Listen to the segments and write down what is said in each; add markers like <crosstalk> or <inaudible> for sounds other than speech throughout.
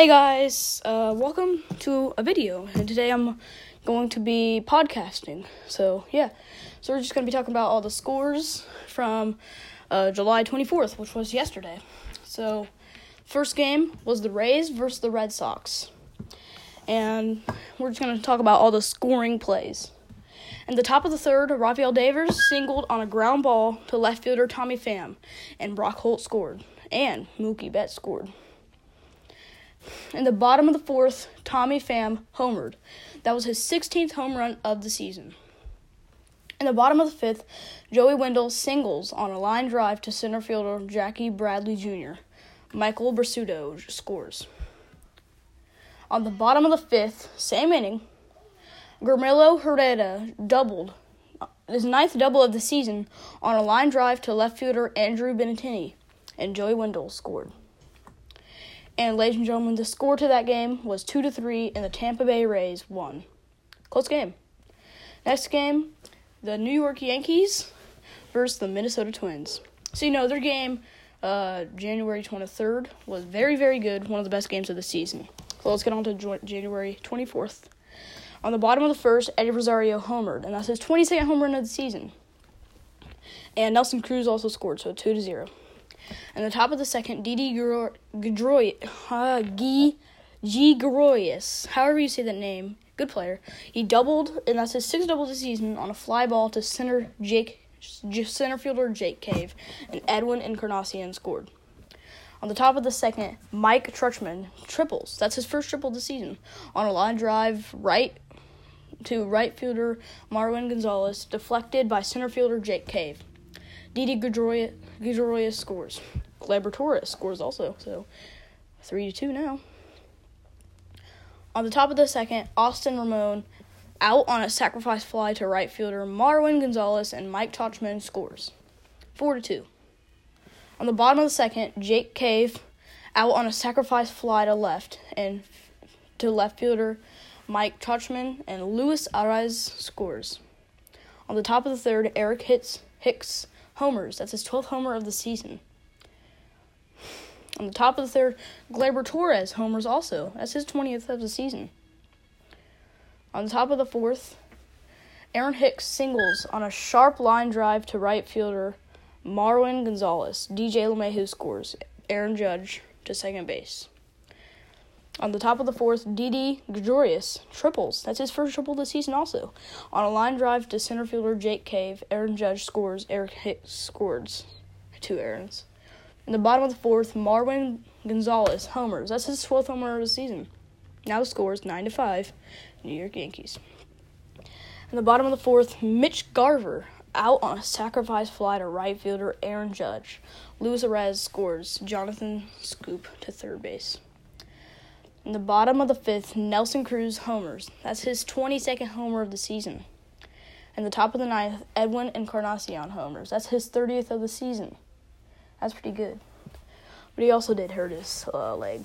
Hey guys, uh, welcome to a video, and today I'm going to be podcasting. So, yeah, so we're just going to be talking about all the scores from uh, July 24th, which was yesterday. So, first game was the Rays versus the Red Sox, and we're just going to talk about all the scoring plays. In the top of the third, Rafael Devers singled on a ground ball to left fielder Tommy Pham, and Brock Holt scored, and Mookie Betts scored. In the bottom of the fourth, Tommy Pham homered. That was his 16th home run of the season. In the bottom of the fifth, Joey Wendle singles on a line drive to center fielder Jackie Bradley Jr. Michael Brisuto scores. On the bottom of the fifth, same inning, Guillermo Heredia doubled uh, his ninth double of the season on a line drive to left fielder Andrew Benintendi, and Joey Wendle scored. And ladies and gentlemen, the score to that game was two to three, and the Tampa Bay Rays won. Close game. Next game, the New York Yankees versus the Minnesota Twins. So you know their game, uh, January twenty third, was very very good. One of the best games of the season. So let's get on to January twenty fourth. On the bottom of the first, Eddie Rosario homered, and that's his 22nd home run of the season. And Nelson Cruz also scored, so 2 to 0. And the top of the second, Didi Gregorius, uh, G. Gregorius, however you say that name, good player. He doubled, and that's his sixth double this season on a fly ball to center Jake, center fielder Jake Cave, and Edwin Encarnacion scored. On the top of the second, Mike Tauchman triples. That's his first triple this season on a line drive right to right fielder Marwin Gonzalez, deflected by center fielder Jake Cave. Didi Gregorius scores. Gleyber Torres scores also. So three to two now. On the top of the second, Austin Romine out on a sacrifice fly to right fielder Marwin Gonzalez and Mike Tauchman scores. Four to two. On the bottom of the second, Jake Cave out on a sacrifice fly to left and to left fielder Mike Tauchman and Luis Arraez scores. On the top of the third, Eric hits Hicks homers. That's his 12th homer of the season. On the top of the third, Gleyber Torres homers also. That's his 20th of the season. On the top of the fourth, Aaron Hicks singles on a sharp line drive to right fielder Marwin Gonzalez. DJ LeMahieu scores. Aaron Judge to second base. On the top of the fourth, Didi Gregorius triples. That's his first triple this season, also. On a line drive to center fielder Jake Cave, Aaron Judge scores. Aaron Hicks scores. Two Aarons. In the bottom of the fourth, Marwin Gonzalez homers. That's his 12th homer of the season. Now the score is 9 to 5, New York Yankees. In the bottom of the fourth, Mitch Garver out on a sacrifice fly to right fielder Aaron Judge. Luis Arraez scores. Jonathan Schoop to third base. In the bottom of the fifth, Nelson Cruz homers. That's his 22nd homer of the season. In the top of the ninth, Edwin Encarnacion homers. That's his 30th of the season. That's pretty good. But he also did hurt his uh, leg.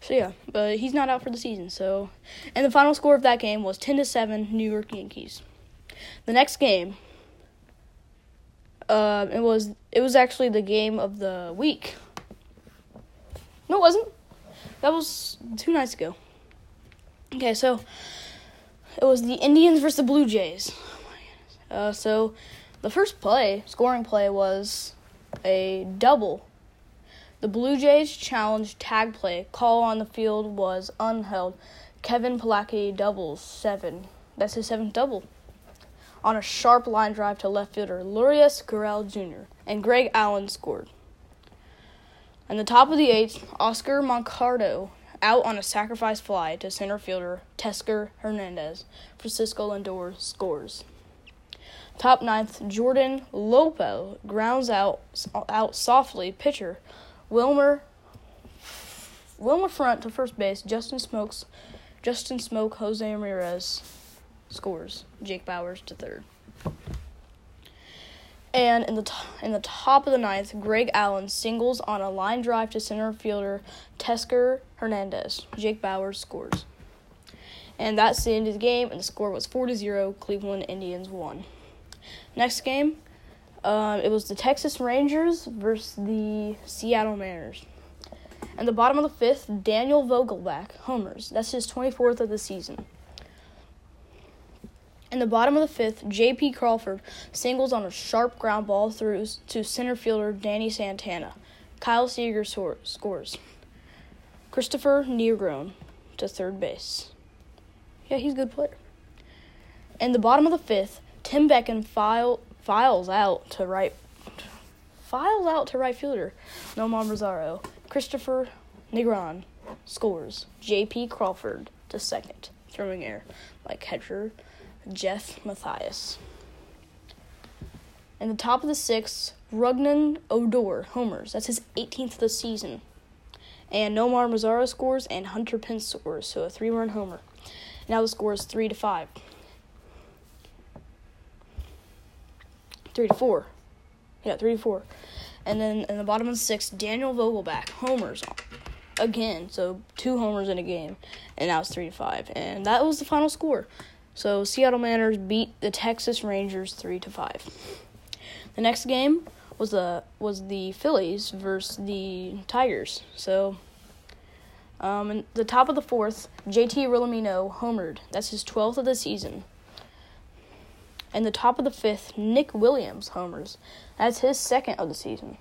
So yeah, but he's not out for the season. So, and the final score of that game was 10 to 7 New York Yankees. The next game, uh, it was it was actually the game of the week. No, it wasn't. That was two nights ago. Okay, so it was the Indians versus the Blue Jays. Uh, so the first play, scoring play, was a double. The Blue Jays challenged tag play. Call on the field was unheld. Kevin Plawecki doubles seven. That's his seventh double. On a sharp line drive to left fielder Lourdes Gurriel Jr. and Greg Allen scored. In the top of the eighth, Oscar Mercado out on a sacrifice fly to center fielder Teoscar Hernandez. Francisco Lindor scores. Top ninth, Jordan Luplow grounds out out softly. Pitcher Wilmer Wilmer Font to first base. Justin Smoaks Justin Smoak Jose Ramirez scores. Jake Bauers to third. And in the t- in the top of the ninth, Greg Allen singles on a line drive to center fielder Teoscar Hernandez. Jake Bauers scores. And that's the end of the game, and the score was 4 to 0. Cleveland Indians won. Next game, um, it was the Texas Rangers versus the Seattle Mariners. And the bottom of the fifth, Daniel Vogelbach homers. That's his 24th of the season. In the bottom of the fifth, J.P. Crawford singles on a sharp ground ball through to center fielder Danny Santana. Kyle Seager scores. Kristopher Negron to third base. Yeah, he's a good player. In the bottom of the fifth, Tim Beckham file, files out to right files out to right fielder Nomar Mazara. Kristopher Negron scores. J.P. Crawford to second, throwing air like catcher Jeff Mathis. In the top of the sixth, Rougned Odor homers. That's his 18th of the season. And Nomar Mazara scores and Hunter Pence scores, so a three-run homer. Now the score is three to five. Three to four. Yeah, three to four. And then in the bottom of the sixth, Daniel Vogelbach homers again. So two homers in a game, and now it's three to five. And that was the final score. So Seattle Mariners beat the Texas Rangers three to five. The next game was the was the Phillies versus the Tigers. So um, in the top of the fourth, JT Realmuto homered. That's his 12th of the season. And the top of the fifth, Nick Williams homers. That's his second of the season.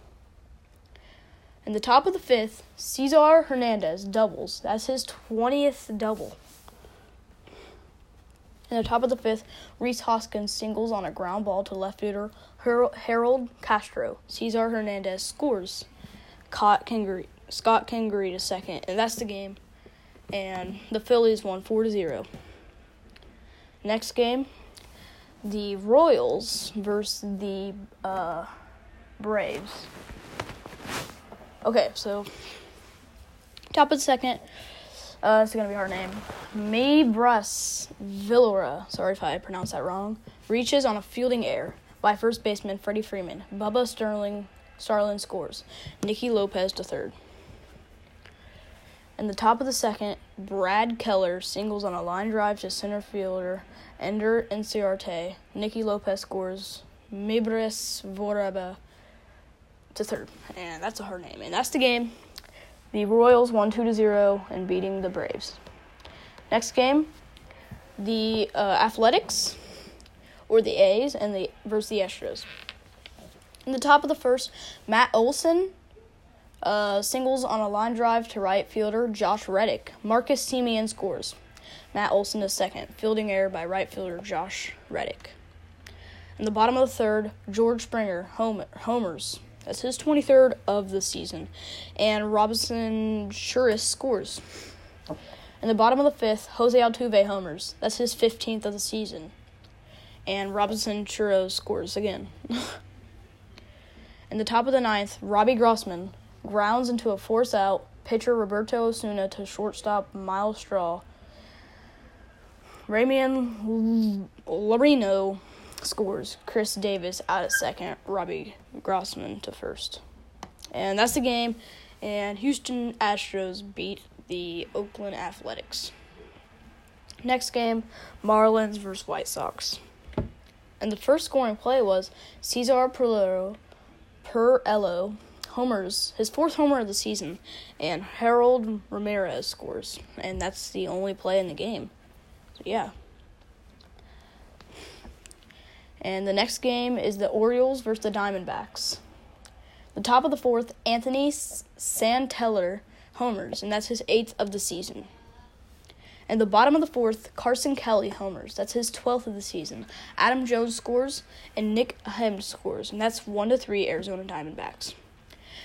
In the top of the fifth, Cesar Hernandez doubles. That's his 20th double. In the top of the fifth, Rhys Hoskins singles on a ground ball to left fielder Harold Castro. Cesar Hernandez scores. Scott Kingery, Scott to second, and that's the game. And the Phillies won four to zero. Next game, the Royals versus the uh, Braves. Okay, so top of the second, uh, it's gonna be her name. Meibrys Viloria, sorry if I pronounced that wrong, reaches on a fielding error by first baseman Freddie Freeman. Bubba Sterling Starlin scores. Nicky Lopez to third. In the top of the second, Brad Keller singles on a line drive to center fielder Ender Inciarte. Nicky Lopez scores. Meibrys Voraba to third. And that's a hard name. And that's the game. The Royals won 2 to 0 and beating the Braves. Next game, the uh, Athletics or the A's and the versus the Astros. In the top of the first, Matt Olson uh, singles on a line drive to right fielder Josh Reddick. Marcus Semien scores. Matt Olson is second. Fielding error by right fielder Josh Reddick. In the bottom of the third, George Springer homer, homers. That's his 23rd of the season. And Robinson Chirinos scores. In the bottom of the fifth, Jose Altuve homers. That's his 15th of the season. And Robinson Chirinos scores again. <laughs> In the top of the ninth, Robbie Grossman grounds into a force out. Pitcher Roberto Osuna to shortstop Myles Straw. Ramon Laureano scores. Khris Davis out at second. Robbie Grossman to first. And that's the game. And Houston Astros beat the Oakland Athletics. Next game, Marlins versus White Sox. And the first scoring play was Cesar Perlero, Perello homers, his fourth homer of the season, and Harold Ramirez scores. And that's the only play in the game. So, yeah. And the next game is the Orioles versus the Diamondbacks. The top of the fourth, Anthony Santander homers, and that's his eighth of the season. And the bottom of the fourth, Carson Kelly homers. That's his 12th of the season. Adam Jones scores, and Nick Ahmed scores, and that's 1 to 3 Arizona Diamondbacks.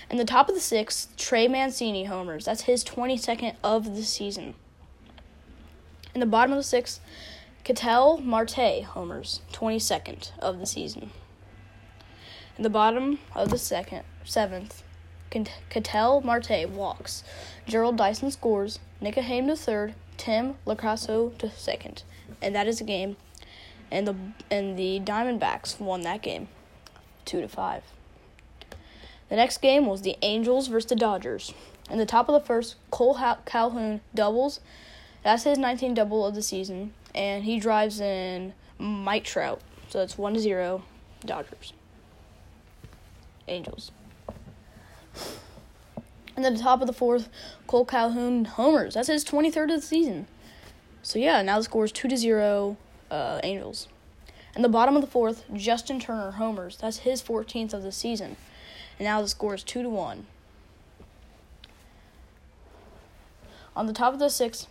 And the top of the sixth, Trey Mancini homers. That's his 22nd of the season. In the bottom of the sixth, Ketel Marte homers, 22nd of the season. In the bottom of the second, seventh, Ketel Marte walks. Jarrod Dyson scores. Nick Ahmed to third. Tim Locastro to second. And that is a game. And the and the Diamondbacks won that game, two to five. The next game was the Angels versus the Dodgers. In the top of the first, Cole Calhoun doubles. That's his 19th double of the season and he drives in Mike Trout. So it's 1 0 Dodgers. Angels. And then the top of the fourth, Cole Calhoun homers. That's his 23rd of the season. So yeah, now the score is 2 to 0 uh, Angels. And the bottom of the fourth, Justin Turner homers. That's his 14th of the season. And now the score is 2 to 1. On the top of the sixth,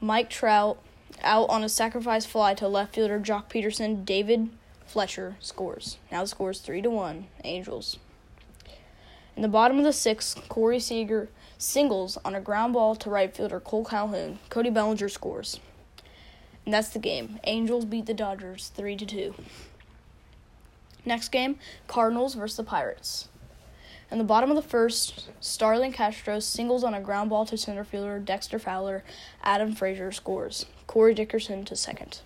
Mike Trout out on a sacrifice fly to left fielder Joc Pederson. David Fletcher scores. Now the score is 3 to 1 Angels. In the bottom of the sixth, Corey Seager singles on a ground ball to right fielder Cole Calhoun. Cody Bellinger scores. And that's the game. Angels beat the Dodgers 3 to 2. Next game, Cardinals versus the Pirates. In the bottom of the first, Starlin Castro singles on a ground ball to center fielder Dexter Fowler. Adam Frazier scores. Corey Dickerson to second.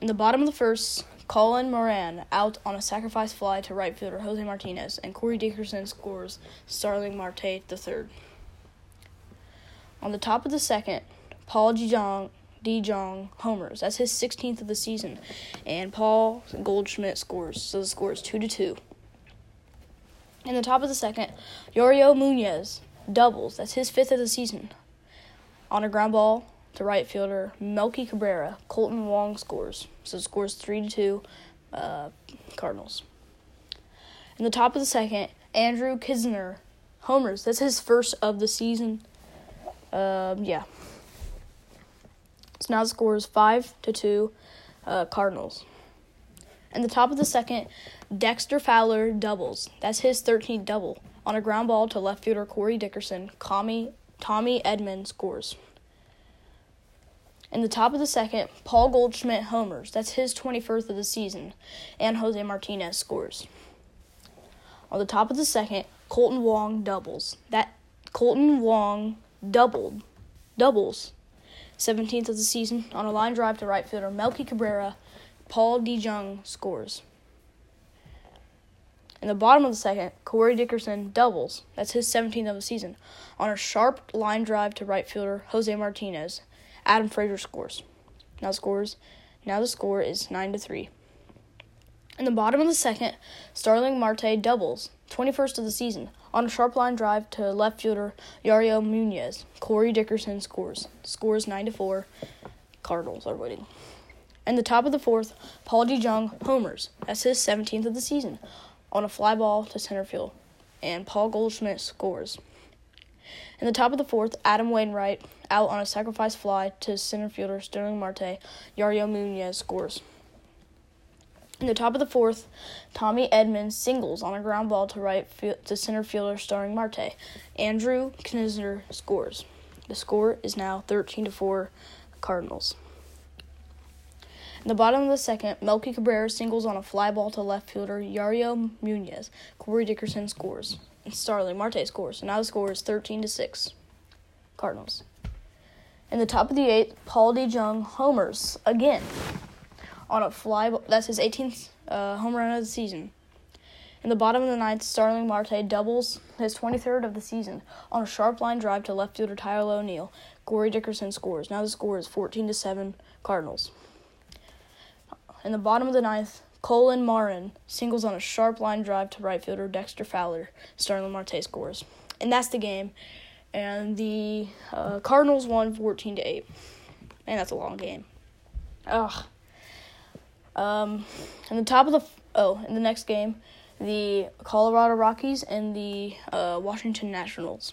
In the bottom of the first, Colin Moran out on a sacrifice fly to right fielder Jose Martinez, and Corey Dickerson scores Starling Marte the third. On the top of the second, Paul DeJong, DeJong homers. That's his 16th of the season, and Paul Goldschmidt scores. So the score is two to two. In the top of the second, Yairo Munoz doubles. That's his fifth of the season. On a ground ball to right fielder Melky Cabrera, Kolten Wong scores. So it scores three to two, uh, Cardinals. In the top of the second, Andrew Knizner homers. That's his first of the season. Um, yeah. So now the score is five to two, uh, Cardinals. In the top of the second, Dexter Fowler doubles. That's his 13th double. On a ground ball to left fielder Corey Dickerson, Tommy, Tommy Edman scores. In the top of the second, Paul Goldschmidt homers. That's his 21st of the season. And Jose Martinez scores. On the top of the second, Kolten Wong doubles. That Kolten Wong doubled. Doubles. 17th of the season on a line drive to right fielder Melky Cabrera. Paul DeJong scores. In the bottom of the second, Corey Dickerson doubles. That's his 17th of the season. On a sharp line drive to right fielder Jose Martinez, Adam Frazier scores. Now scores. Now the score is nine to three. In the bottom of the second, Starling Marte doubles, 21st of the season. On a sharp line drive to left fielder Yairo Munoz, Corey Dickerson scores. Scores nine to four. Cardinals are winning. In the top of the fourth, Paul DeJong homers. That's his 17th of the season on a fly ball to center field, and Paul Goldschmidt scores. In the top of the fourth, Adam Wainwright out on a sacrifice fly to center fielder Starling Marte. Yairo Munoz scores. In the top of the fourth, Tommy Edmonds singles on a ground ball to right to center fielder Starling Marte. Andrew Knizner scores. The score is now 13 to 4 Cardinals. In the bottom of the second, Melky Cabrera singles on a fly ball to left fielder Yairo Munoz. Corey Dickerson scores. And Starling Marte scores. And now the score is 13 to 6. Cardinals. In the top of the eighth, Paul DeJong homers again on a fly. Ball. That's his 18th uh, home run of the season. In the bottom of the ninth, Starling Marte doubles his 23rd of the season on a sharp line drive to left fielder Tyler O'Neill. Corey Dickerson scores. Now the score is 14 to 7 Cardinals. In the bottom of the ninth, Colin Moran singles on a sharp line drive to right fielder Dexter Fowler. Starling Marte scores. And that's the game. And the uh, Cardinals won 14 to 8. And that's a long game. Ugh. Um, in the top of the oh, in the next game, the Colorado Rockies and the uh, Washington Nationals.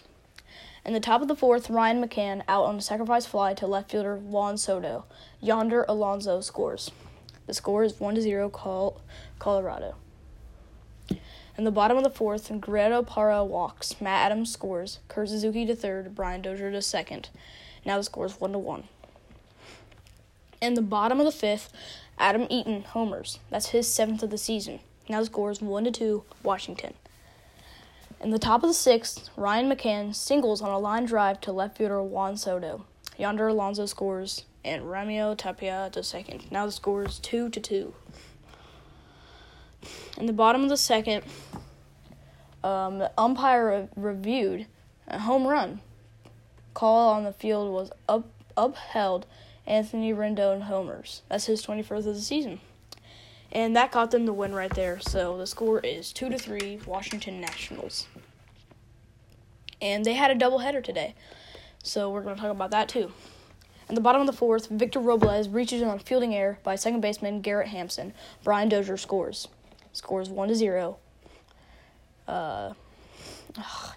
In the top of the fourth, Ryan McMahon out on a sacrifice fly to left fielder Juan Soto. Yonder Alonso scores. The score is 1 to 0 Col- Colorado. In the bottom of the fourth, Gerardo Parra walks. Matt Adams scores. Kurt Suzuki to third. Brian Dozier to second. Now the score is 1 to 1. In the bottom of the fifth, Adam Eaton homers. That's his seventh of the season. Now the score is 1 to 2 Washington. In the top of the sixth, Ryan McMahon singles on a line drive to left fielder Juan Soto. Yonder Alonso scores and Ramiro Tapia to second. Now the score is two to two. In the bottom of the second, um, the umpire re- reviewed a home run. Call on the field was up, upheld. Anthony Rendon homers. That's his 21st of the season. And that got them the win right there. So the score is 2 to 3 Washington Nationals. and they had a doubleheader today. So we're going to talk about that too. In the bottom of the fourth, Victor Robles reaches on a fielding error by second baseman Garrett Hampson. Brian Dozier scores. Scores 1 to 0. Uh, oh.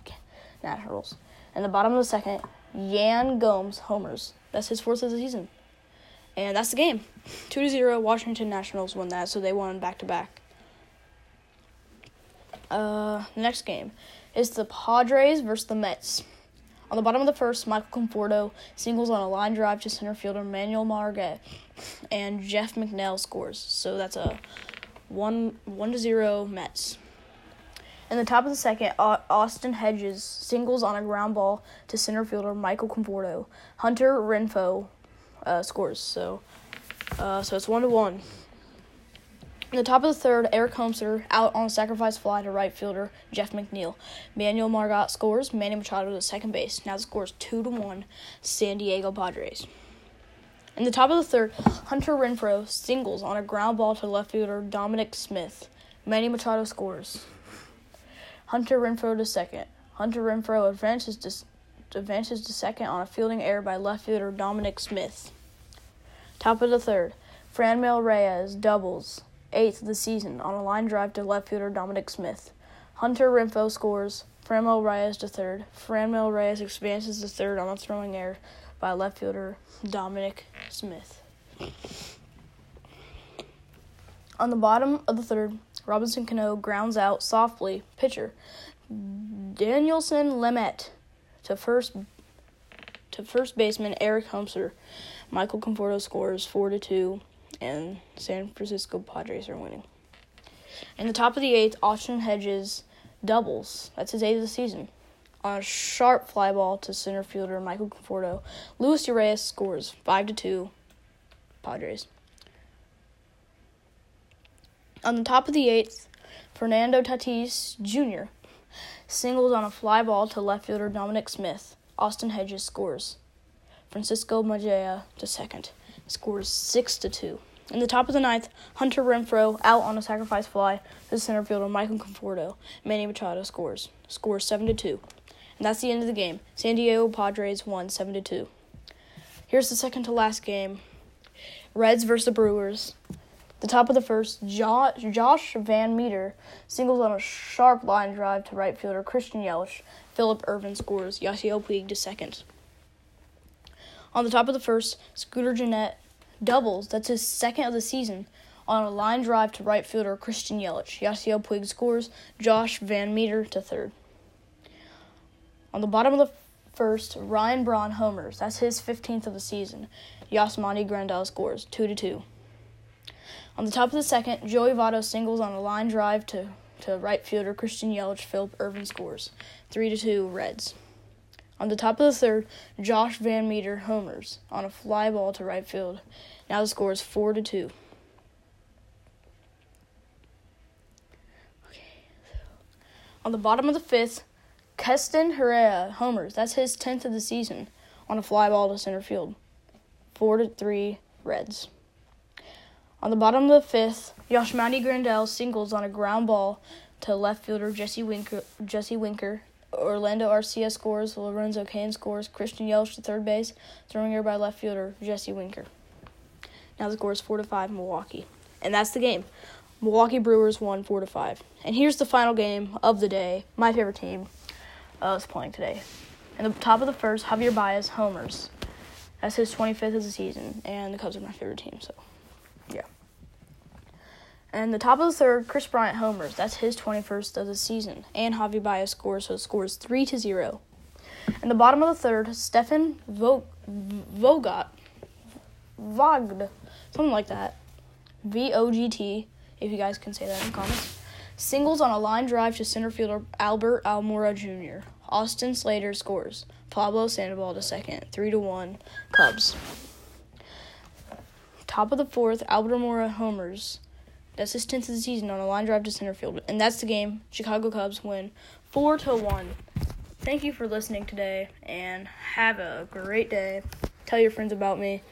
In the bottom of the second, Yan Gomes homers. That's his fourth of the season. And that's the game. 2 to 0, Washington Nationals won that, so they won back to back. Uh, next game is the Padres versus the Mets. On the bottom of the first, Michael Conforto singles on a line drive to center fielder Manuel Margot, and Jeff McNeil scores. So that's a one one to zero Mets. In the top of the second, Austin Hedges singles on a ground ball to center fielder Michael Conforto. Hunter Renfroe uh, scores. So, uh, so it's one to one. In the top of the third, Eric Hosmer out on a sacrifice fly to right fielder Jeff McNeil. Manuel Margot scores. Manny Machado to second base. Now the score is two to one. San Diego Padres. In the top of the third, Hunter Renfroe singles on a ground ball to left fielder Dominic Smith. Manny Machado scores. Hunter Renfroe to second. Hunter Renfroe advances to, advances to second on a fielding error by left fielder Dominic Smith. Top of the third, Franmil Reyes doubles eighth of the season on a line drive to left fielder Dominic Smith. Hunter Renfroe scores. Franmil Reyes to third. Franmil Reyes expands to third on a throwing error by left fielder Dominic Smith. On the bottom of the third, Robinson Cano grounds out softly. Pitcher Dinelson Lamet to first to first baseman Eric Hosmer. Michael Conforto scores four to two and San Francisco Padres are winning. In the top of the eighth, Austin Hedges doubles. That's his eighth of the season. On a sharp fly ball to center fielder Michael Conforto, Luis Urias scores 5 to 2 Padres. On the top of the eighth, Fernando Tatis Jr. singles on a fly ball to left fielder Dominic Smith. Austin Hedges scores. Francisco Mejia to second scores 6 to 2. In the top of the ninth, Hunter Renfroe out on a sacrifice fly to center fielder Michael Conforto. Manny Machado scores. Scores 7 to 2. And that's the end of the game. San Diego Padres won 7 to 2. Here's the second to last game. Reds versus the Brewers. The top of the first, Josh, Josh VanMeter singles on a sharp line drive to right fielder Christian Yelich. Phillip Ervin scores. Yasiel Puig to second. On the top of the first, Scooter Gennett doubles. That's his second of the season. On a line drive to right fielder Christian Yelich. Yasiel Puig scores. Josh VanMeter to third. On the bottom of the first, Ryan Braun homers. That's his 15th of the season. Yasmani Grandal scores 2 to 2. On the top of the second, Joey Votto singles on a line drive to, to right fielder Christian Yelich. Phillip Ervin scores 3 to 2 Reds. On the top of the third, Josh VanMeter homers on a fly ball to right field. Now the score is four to two. Okay. On the bottom of the fifth, Keston Hiura homers. That's his tenth of the season on a fly ball to center field. Four to three Reds. On the bottom of the fifth, Yasmani Grandal singles on a ground ball to left fielder Jesse Winker, Jesse Winker Orlando Arcia scores, Lorenzo Cain scores, Christian Yelich to third base, throwing here by left fielder Jesse Winker. Now the score is four to five Milwaukee, and that's the game. Milwaukee Brewers won four to five. And here's the final game of the day. My favorite team uh, is playing today. In the top of the first, Javier Baez homers. That's his 25th of the season, and the Cubs are my favorite team. So. And the top of the third, Kris Bryant homers. That's his 21st of the season. And Javi Baez scores, so it scores 3 to 0. In the bottom of the third, Stefan Vogt, Vogt, Vogt, something like that. V O G T, if you guys can say that in the comments. Singles on a line drive to center fielder Albert Almora Jr. Austin Slater scores. Pablo Sandoval to second. 3 to 1, Cubs. Top of the fourth, Albert Almora homers. That's his 10th of the season on a line drive to center field. And that's the game. Chicago Cubs win 4 to 1. Thank you for listening today and have a great day. Tell your friends about me.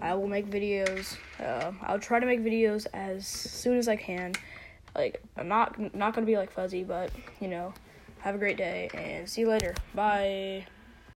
I will make videos. Uh, I'll try to make videos as soon as I can. Like I'm not not gonna be like fuzzy, but you know, have a great day and see you later. Bye.